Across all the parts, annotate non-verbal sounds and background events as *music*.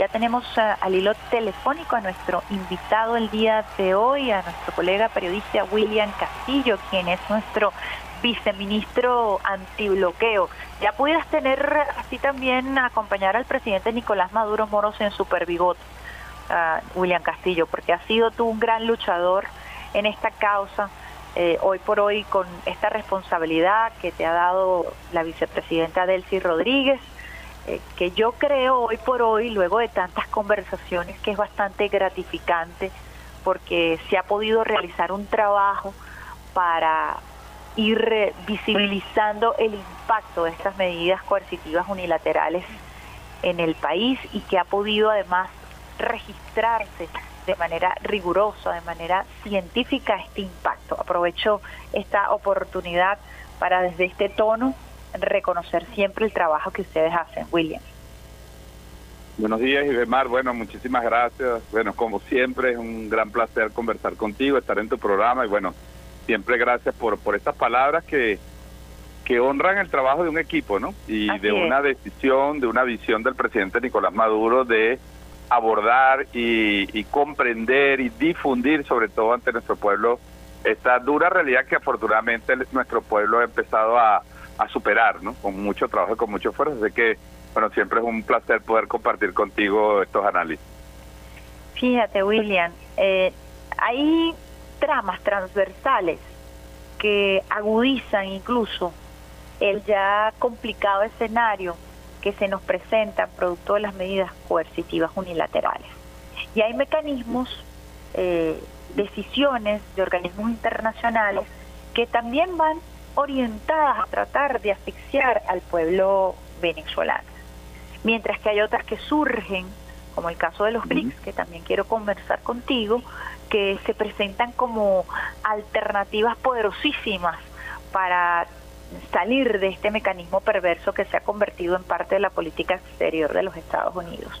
Ya tenemos al hilo telefónico a nuestro invitado el día de hoy, a nuestro colega periodista William Castillo, quien es nuestro viceministro antibloqueo. Ya pudieras tener así también acompañar al presidente Nicolás Maduro Moros en Superbigot, uh, William Castillo, porque has sido tú un gran luchador en esta causa. Eh, hoy por hoy con esta responsabilidad que te ha dado la vicepresidenta Delcy Rodríguez, eh, que yo creo hoy por hoy, luego de tantas conversaciones, que es bastante gratificante porque se ha podido realizar un trabajo para ir visibilizando el impacto de estas medidas coercitivas unilaterales en el país y que ha podido además registrarse de manera rigurosa, de manera científica este impacto. Aprovecho esta oportunidad para desde este tono reconocer siempre el trabajo que ustedes hacen, William. Buenos días, Ibemar. Bueno, muchísimas gracias. Bueno, como siempre, es un gran placer conversar contigo, estar en tu programa y bueno, siempre gracias por, por estas palabras que, que honran el trabajo de un equipo, ¿no? Y de una decisión, de una visión del presidente Nicolás Maduro de abordar y, y, comprender y difundir, sobre todo ante nuestro pueblo, esta dura realidad que afortunadamente nuestro pueblo ha empezado a, a superar, ¿no? Con mucho trabajo y con mucho esfuerzo. Así que, bueno, siempre es un placer poder compartir contigo estos análisis. Fíjate, William, eh, hay tramas transversales que agudizan incluso el ya complicado escenario que se nos presenta producto de las medidas coercitivas unilaterales. Y hay mecanismos, eh, decisiones de organismos internacionales que también van orientadas a tratar de asfixiar al pueblo venezolano. Mientras que hay otras que surgen, como el caso de los BRICS, que también quiero conversar contigo, que se presentan como alternativas poderosísimas para salir de este mecanismo perverso que se ha convertido en parte de la política exterior de los Estados Unidos.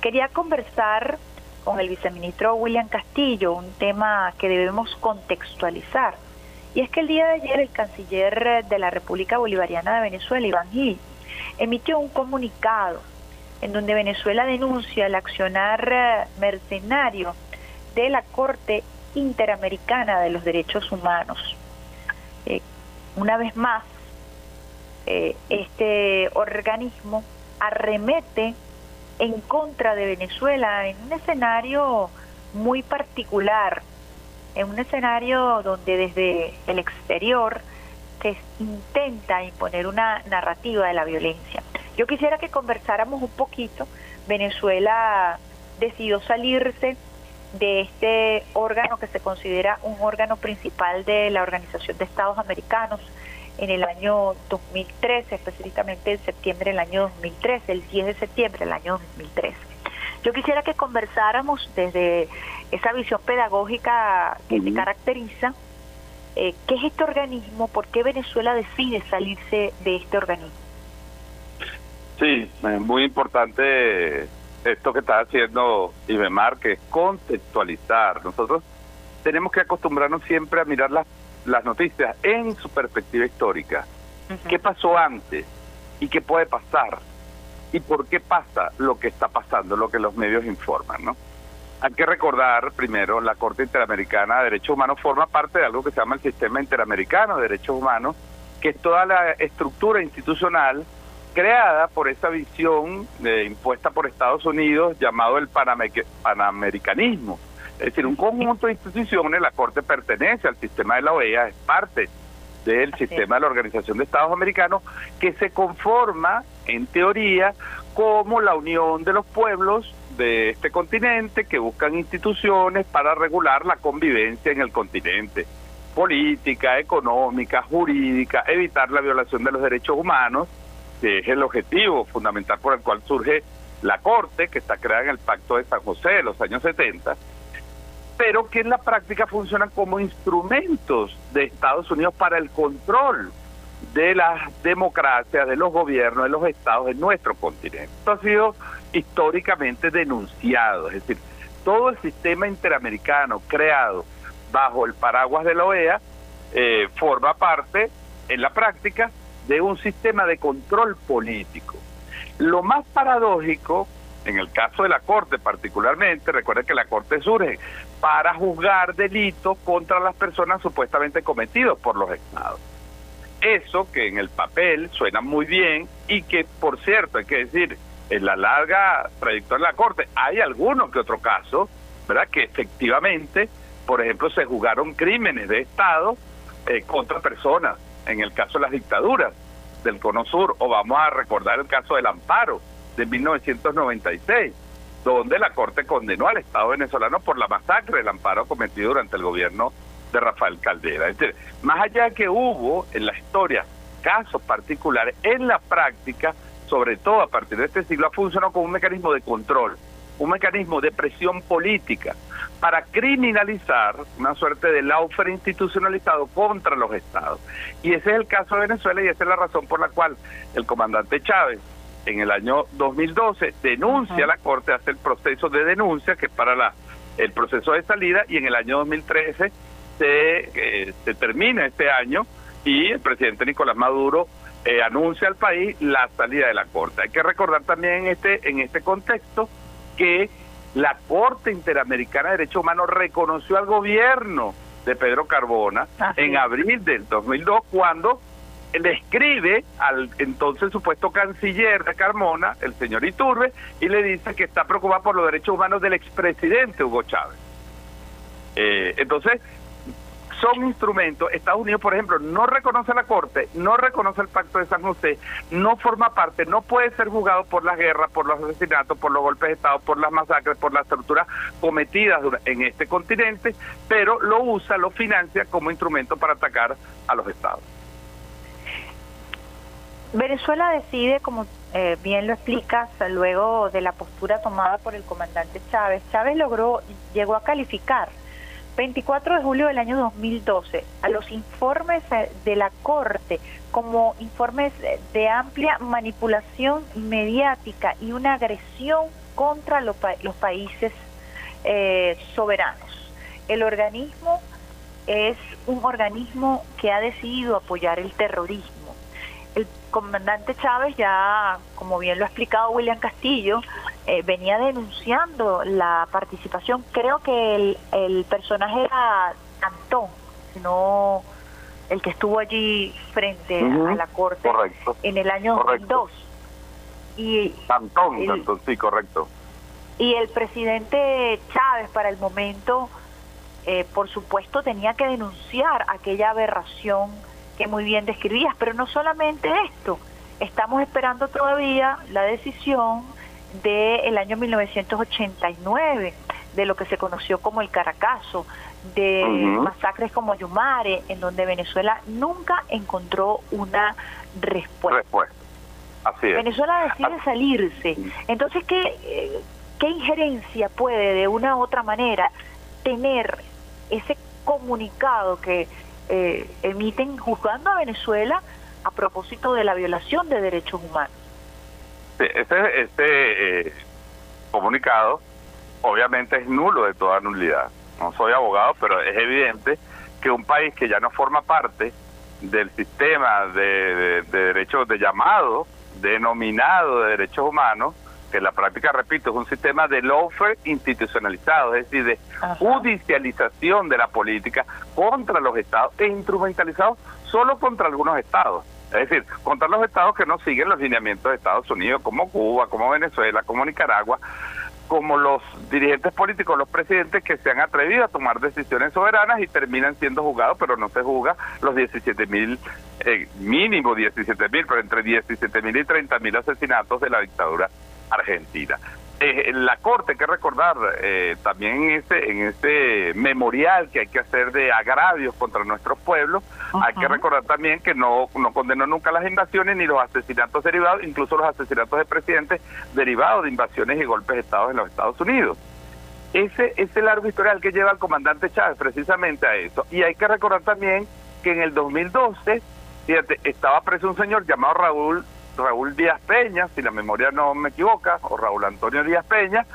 Quería conversar con el viceministro William Castillo un tema que debemos contextualizar y es que el día de ayer el canciller de la República Bolivariana de Venezuela, Iván Gil, emitió un comunicado en donde Venezuela denuncia el accionar eh, mercenario de la Corte Interamericana de los Derechos Humanos. Eh, una vez más, eh, este organismo arremete en contra de Venezuela en un escenario muy particular, en un escenario donde desde el exterior se intenta imponer una narrativa de la violencia. Yo quisiera que conversáramos un poquito. Venezuela decidió salirse de este órgano que se considera un órgano principal de la Organización de Estados Americanos en el año 2013, específicamente en septiembre del año 2013, el 10 de septiembre del año 2013. Yo quisiera que conversáramos desde esa visión pedagógica que se caracteriza, eh, ¿qué es este organismo? ¿Por qué Venezuela decide salirse de este organismo? Sí, es muy importante esto que está haciendo Ibemar, que es contextualizar. Nosotros tenemos que acostumbrarnos siempre a mirar las, las noticias en su perspectiva histórica. ¿Qué pasó antes? ¿Y qué puede pasar? ¿Y por qué pasa lo que está pasando, lo que los medios informan? ¿no? Hay que recordar primero, la Corte Interamericana de Derechos Humanos forma parte de algo que se llama el Sistema Interamericano de Derechos Humanos, que es toda la estructura institucional creada por esa visión eh, impuesta por Estados Unidos llamado el panamericanismo. Es decir, un conjunto de instituciones, la Corte pertenece al sistema de la OEA, es parte del sistema de la Organización de Estados Americanos, que se conforma, en teoría, como la unión de los pueblos de este continente que buscan instituciones para regular la convivencia en el continente, política, económica, jurídica, evitar la violación de los derechos humanos, que es el objetivo fundamental por el cual surge la Corte, que está creada en el Pacto de San José de los años 70, pero que en la práctica funcionan como instrumentos de Estados Unidos para el control de las democracias, de los gobiernos, de los estados de nuestro continente. Esto ha sido históricamente denunciado, es decir, todo el sistema interamericano creado bajo el paraguas de la OEA eh, forma parte, en la práctica, de un sistema de control político. Lo más paradójico en el caso de la Corte particularmente, recuerden que la Corte surge para juzgar delitos contra las personas supuestamente cometidos por los estados. Eso que en el papel suena muy bien y que, por cierto, hay que decir, en la larga trayectoria de la Corte hay algunos que otro caso, ¿verdad? Que efectivamente, por ejemplo, se juzgaron crímenes de Estado eh, contra personas, en el caso de las dictaduras del Cono Sur, o vamos a recordar el caso del Amparo de 1996, donde la Corte condenó al Estado venezolano por la masacre del Amparo cometido durante el gobierno de Rafael Caldera. Es decir, más allá de que hubo en la historia casos particulares, en la práctica, sobre todo a partir de este siglo, ha funcionado como un mecanismo de control, un mecanismo de presión política para criminalizar una suerte de laufer institucionalizado contra los estados. Y ese es el caso de Venezuela y esa es la razón por la cual el comandante Chávez en el año 2012 denuncia a la Corte, hace el proceso de denuncia que es para la, el proceso de salida y en el año 2013 se, se termina este año y el presidente Nicolás Maduro eh, anuncia al país la salida de la Corte. Hay que recordar también en este, en este contexto que la Corte Interamericana de Derechos Humanos reconoció al gobierno de Pedro Carbona en abril del 2002 cuando le escribe al entonces supuesto canciller de Carmona, el señor Iturbe, y le dice que está preocupado por los derechos humanos del expresidente Hugo Chávez. Eh, entonces, son instrumentos. Estados Unidos, por ejemplo, no reconoce la Corte, no reconoce el Pacto de San José, no forma parte, no puede ser juzgado por las guerras, por los asesinatos, por los golpes de Estado, por las masacres, por las torturas cometidas en este continente, pero lo usa, lo financia como instrumento para atacar a los Estados. Venezuela decide, como eh, bien lo explicas, luego de la postura tomada por el comandante Chávez, Chávez logró, llegó a calificar 24 de julio del año 2012 a los informes eh, de la Corte como informes de amplia manipulación mediática y una agresión contra los, países eh, soberanos. El organismo es un organismo que ha decidido apoyar el terrorismo el comandante Chávez ya, como bien lo ha explicado William Castillo, eh, venía denunciando la participación, creo que el, el personaje era Antón, sino el que estuvo allí frente a la corte en el año 2002. Y Antón, sí, correcto. Y el presidente Chávez para el momento, eh, por supuesto, tenía que denunciar aquella aberración que muy bien describías, pero no solamente esto, estamos esperando todavía la decisión del año 1989, de lo que se conoció como el Caracazo, de masacres como Yumare, en donde Venezuela nunca encontró una respuesta. respuesta. Así es. Venezuela decide salirse. Entonces, ¿qué, ¿qué injerencia puede de una u otra manera tener ese comunicado que eh, emiten juzgando a Venezuela a propósito de la violación de derechos humanos. Este este eh, comunicado obviamente es nulo de toda nulidad. No soy abogado, pero es evidente que un país que ya no forma parte del sistema de, de derechos de llamado, denominado de derechos humanos, que la práctica, repito, es un sistema de lawfare institucionalizado, es decir, de judicialización de la política contra los estados e instrumentalizado solo contra algunos estados. Es decir, contra los estados que no siguen los lineamientos de Estados Unidos, como Cuba, como Venezuela, como Nicaragua, como los dirigentes políticos, los presidentes que se han atrevido a tomar decisiones soberanas y terminan siendo juzgados, pero no se juzga los 17 mil, eh, mínimo 17 mil, pero entre 17 mil y 30 mil asesinatos de la dictadura Argentina. Eh, la Corte, hay que recordar eh, también en este, en este memorial que hay que hacer de agravios contra nuestros pueblos, hay que recordar también que no, no condenó nunca las invasiones ni los asesinatos derivados, incluso los asesinatos de presidentes derivados de invasiones y golpes de Estado en los Estados Unidos. Ese, ese largo historial que lleva el comandante Chávez precisamente a eso. Y hay que recordar también que en el 2012, fíjate, estaba preso un señor llamado Raúl Raúl Díaz Peña, si la memoria no me equivoca, o Raúl Antonio Díaz Peña,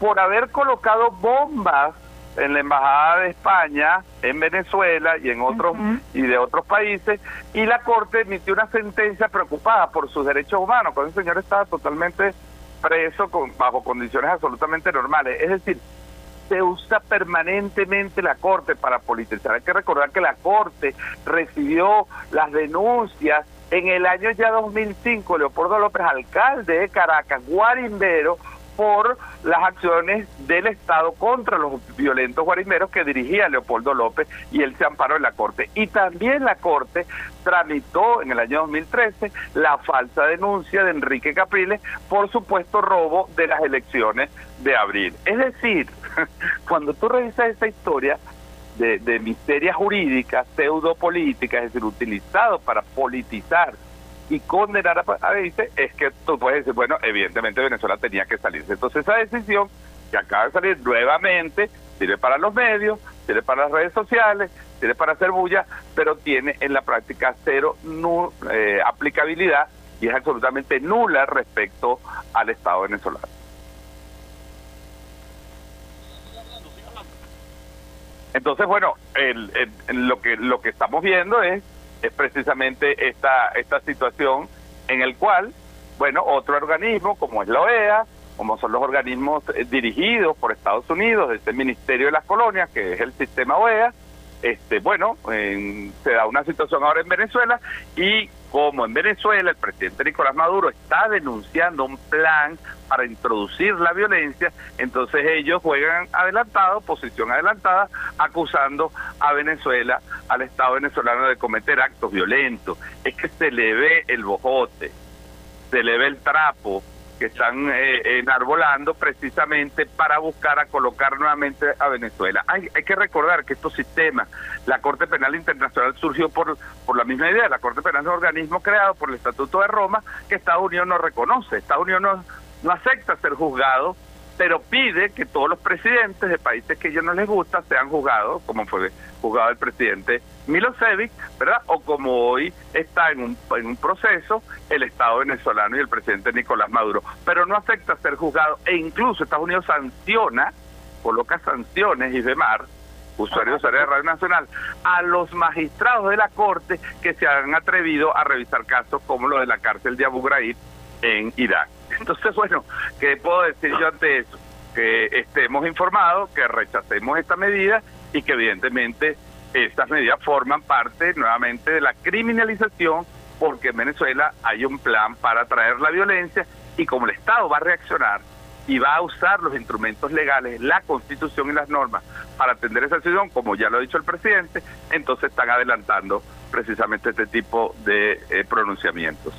por haber colocado bombas en la embajada de España en Venezuela y en otros y de otros países y la corte emitió una sentencia preocupada por sus derechos humanos cuando el señor estaba totalmente preso con, bajo condiciones absolutamente normales. Es decir, se usa permanentemente la Corte para politizar. Hay que recordar que la Corte recibió las denuncias en el año ya 2005, Leopoldo López, alcalde de Caracas, guarimbero, por las acciones del Estado contra los violentos guarimeros que dirigía Leopoldo López y él se amparó en la Corte. Y también la Corte tramitó en el año 2013 la falsa denuncia de Enrique Capriles por supuesto robo de las elecciones de abril. Es decir, *laughs* cuando tú revisas esa historia, de, de miseria jurídica, pseudopolítica, es decir, utilizado para politizar y condenar a, a es que tú puedes decir, bueno, evidentemente Venezuela tenía que salirse. Entonces esa decisión que acaba de salir nuevamente sirve para los medios, sirve para las redes sociales, sirve para hacer bulla, pero tiene en la práctica cero eh, aplicabilidad y es absolutamente nula respecto al Estado venezolano. Entonces, bueno, el, lo que lo que estamos viendo es es precisamente esta, esta situación en el cual, bueno, otro organismo como es la OEA, como son los organismos eh, dirigidos por Estados Unidos, este Ministerio de las Colonias, que es el sistema OEA, este, bueno, se da una situación ahora en Venezuela y como en Venezuela el presidente Nicolás Maduro está denunciando un plan para introducir la violencia, entonces ellos juegan adelantado, posición adelantada, acusando a Venezuela, al Estado venezolano de cometer actos violentos. Es que se le ve el bojote, se le ve el trapo, que están eh, enarbolando precisamente para buscar a colocar nuevamente a Venezuela. Hay, hay que recordar que estos sistemas, la Corte Penal Internacional surgió por, por la misma idea, la Corte Penal es un organismo creado por el Estatuto de Roma que Estados Unidos no reconoce, Estados Unidos no, no acepta ser juzgado pero pide que todos los presidentes de países que a ellos no les gusta sean juzgados, como fue juzgado el presidente Milosevic, ¿verdad? O como hoy está en un, proceso el Estado venezolano y el presidente Nicolás Maduro, pero no acepta ser juzgado e incluso Estados Unidos sanciona, coloca sanciones y demás, usuarios de Radio Nacional, a los magistrados de la Corte que se han atrevido a revisar casos como lo de la cárcel de Abu Ghraib en Irak. *laughs* Entonces, bueno, ¿qué puedo decir yo ante eso? Que estemos informados, que rechacemos esta medida y que evidentemente estas medidas forman parte nuevamente de la criminalización porque en Venezuela hay un plan para traer la violencia y como el Estado va a reaccionar y va a usar los instrumentos legales, la constitución y las normas para atender esa situación, como ya lo ha dicho el presidente, entonces están adelantando precisamente este tipo de eh, pronunciamientos.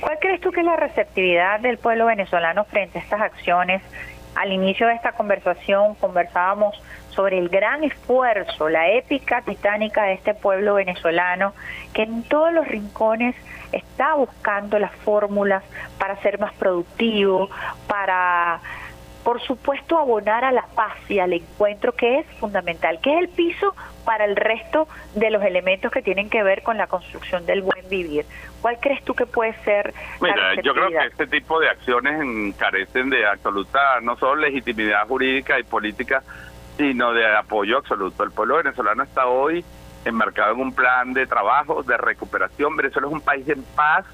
¿Cuál crees tú que es la receptividad del pueblo venezolano frente a estas acciones? Al inicio de esta conversación conversábamos sobre el gran esfuerzo, la épica titánica de este pueblo venezolano que en todos los rincones está buscando las fórmulas para ser más productivo, para por supuesto abonar a la paz y al encuentro que es fundamental, que es el piso para el resto de los elementos que tienen que ver con la construcción del vivir. ¿Cuál crees tú que puede ser? Mira, yo creo que este tipo de acciones carecen de absoluta, no solo legitimidad jurídica y política, sino de apoyo absoluto. El pueblo venezolano está hoy enmarcado en un plan de trabajo, de recuperación. Venezuela es un país en paz,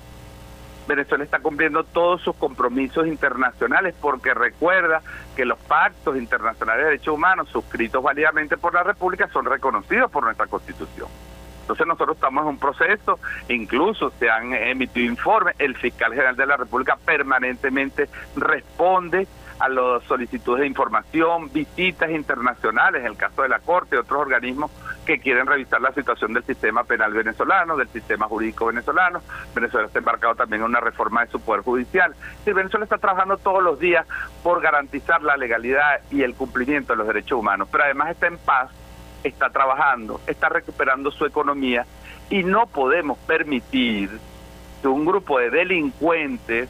Venezuela está cumpliendo todos sus compromisos internacionales porque recuerda que los pactos internacionales de derechos humanos suscritos válidamente por la República son reconocidos por nuestra Constitución. Entonces nosotros estamos en un proceso, incluso se han emitido informes, el fiscal general de la República permanentemente responde a las solicitudes de información, visitas internacionales, en el caso de la Corte y otros organismos que quieren revisar la situación del sistema penal venezolano, del sistema jurídico venezolano. Venezuela está embarcado también en una reforma de su poder judicial. Y Venezuela está trabajando todos los días por garantizar la legalidad y el cumplimiento de los derechos humanos, pero además está en paz, está trabajando, está recuperando su economía y no podemos permitir que un grupo de delincuentes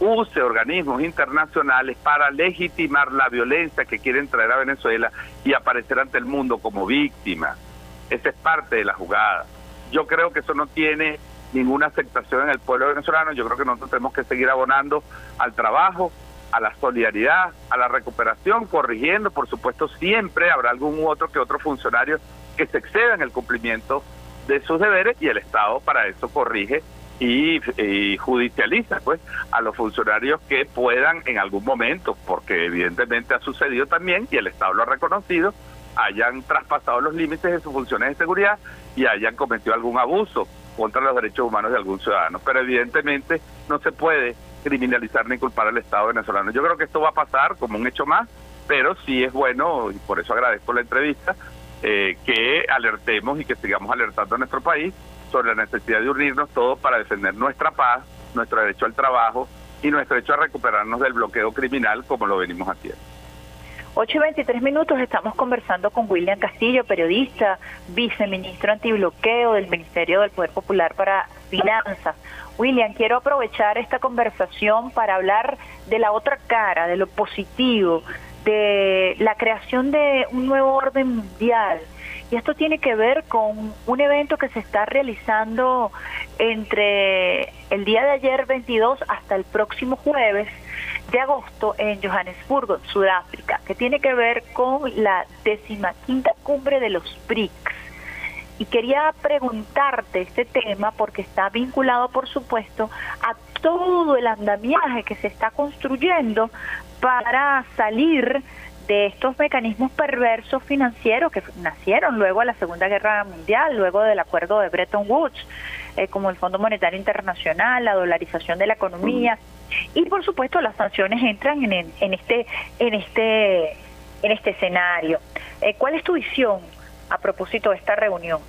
use organismos internacionales para legitimar la violencia que quieren traer a Venezuela y aparecer ante el mundo como víctima. Esa es parte de la jugada. Yo creo que eso no tiene ninguna aceptación en el pueblo venezolano. Yo creo que nosotros tenemos que seguir abonando al trabajo, a la solidaridad, a la recuperación, corrigiendo, por supuesto, siempre habrá algún otro que otro funcionario que se exceda en el cumplimiento de sus deberes y el Estado para eso corrige y, judicializa pues a los funcionarios que puedan en algún momento, porque evidentemente ha sucedido también y el Estado lo ha reconocido, hayan traspasado los límites de sus funciones de seguridad y hayan cometido algún abuso contra los derechos humanos de algún ciudadano. Pero evidentemente no se puede criminalizar ni culpar al Estado venezolano. Yo creo que esto va a pasar como un hecho más, pero sí es bueno, y por eso agradezco la entrevista, eh, que alertemos y que sigamos alertando a nuestro país sobre la necesidad de unirnos todos para defender nuestra paz, nuestro derecho al trabajo y nuestro derecho a recuperarnos del bloqueo criminal como lo venimos haciendo. 8 y 23 minutos estamos conversando con William Castillo, periodista, viceministro antibloqueo del Ministerio del Poder Popular para Finanzas. William, quiero aprovechar esta conversación para hablar de la otra cara, de lo positivo, de la creación de un nuevo orden mundial, y esto tiene que ver con un evento que se está realizando entre el día de ayer 22 hasta el próximo jueves de agosto en Johannesburgo, Sudáfrica, que tiene que ver con la decimaquinta cumbre de los BRICS. Y quería preguntarte este tema porque está vinculado, por supuesto, a todo el andamiaje que se está construyendo para salir de estos mecanismos perversos financieros que nacieron luego de la Segunda Guerra Mundial, luego del acuerdo de Bretton Woods, eh, como el Fondo Monetario Internacional, la dolarización de la economía y por supuesto las sanciones entran en, en este en este en este escenario. Eh, ¿Cuál es tu visión a propósito de esta reunión?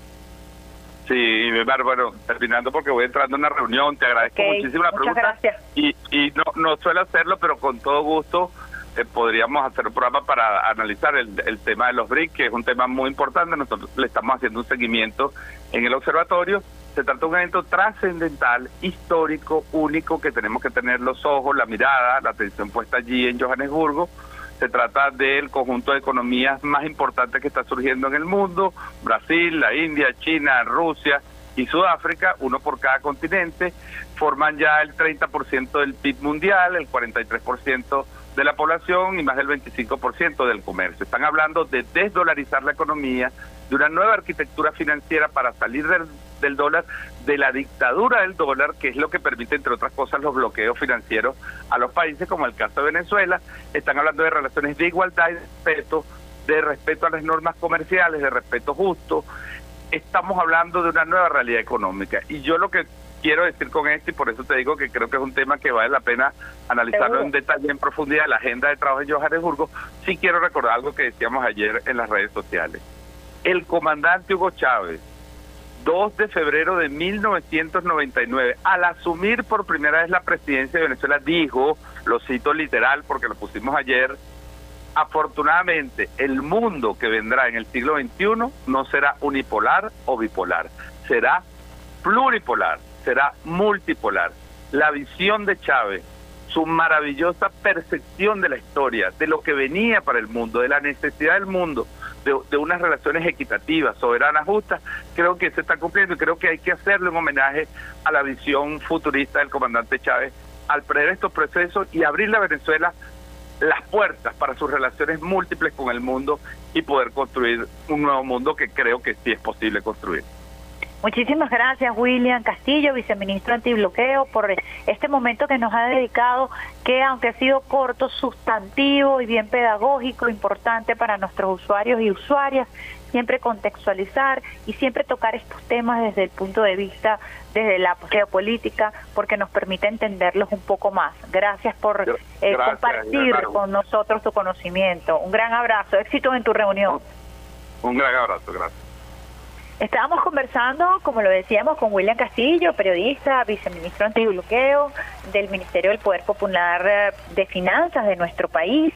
Sí, bueno, terminando porque voy entrando en una reunión, te agradezco muchísimo la pregunta. Gracias. Y, y no, no suelo hacerlo, pero con todo gusto eh, podríamos hacer un programa para analizar el, tema de los BRICS, que es un tema muy importante. Nosotros le estamos haciendo un seguimiento en el observatorio. Se trata de un evento trascendental, histórico, único, que tenemos que tener los ojos, la mirada, la atención puesta allí en Johannesburgo. Se trata del conjunto de economías más importantes que está surgiendo en el mundo, Brasil, la India, China, Rusia y Sudáfrica, uno por cada continente, forman ya el 30% del PIB mundial, el 43% de la población y más del 25% del comercio. Están hablando de desdolarizar la economía, de una nueva arquitectura financiera para salir del, del, dólar, de la dictadura del dólar, que es lo que permite, entre otras cosas, los bloqueos financieros a los países, como el caso de Venezuela. Están hablando de relaciones de igualdad y de respeto, de respeto a las normas comerciales, de respeto justo. Estamos hablando de una nueva realidad económica. Y yo lo que quiero decir con esto, y por eso te digo que creo que es un tema que vale la pena analizarlo en detalle, en profundidad, la agenda de trabajo de Johannesburgo, sí quiero recordar algo que decíamos ayer en las redes sociales. El comandante Hugo Chávez, 2 de febrero de 1999, al asumir por primera vez la presidencia de Venezuela, dijo, lo cito literal porque lo pusimos ayer, afortunadamente el mundo que vendrá en el siglo XXI no será unipolar o bipolar, será pluripolar será multipolar. La visión de Chávez, su maravillosa percepción de la historia, de lo que venía para el mundo, de la necesidad del mundo, de, unas relaciones equitativas, soberanas, justas, creo que se está cumpliendo y creo que hay que hacerle un homenaje a la visión futurista del comandante Chávez al prever estos procesos y abrirle a Venezuela las puertas para sus relaciones múltiples con el mundo y poder construir un nuevo mundo que creo que sí es posible construir. Muchísimas gracias, William Castillo, viceministro antibloqueo, por este momento que nos ha dedicado, que aunque ha sido corto, sustantivo y bien pedagógico, importante para nuestros usuarios y usuarias, siempre contextualizar y siempre tocar estos temas desde el punto de vista, desde la geopolítica, porque nos permite entenderlos un poco más. Gracias por eh, compartir con nosotros tu conocimiento. Un gran abrazo, éxito en tu reunión. Un gran abrazo, gracias. Estábamos conversando, como lo decíamos, con William Castillo, periodista, viceministro antibloqueo del Ministerio del Poder Popular de Finanzas de nuestro país.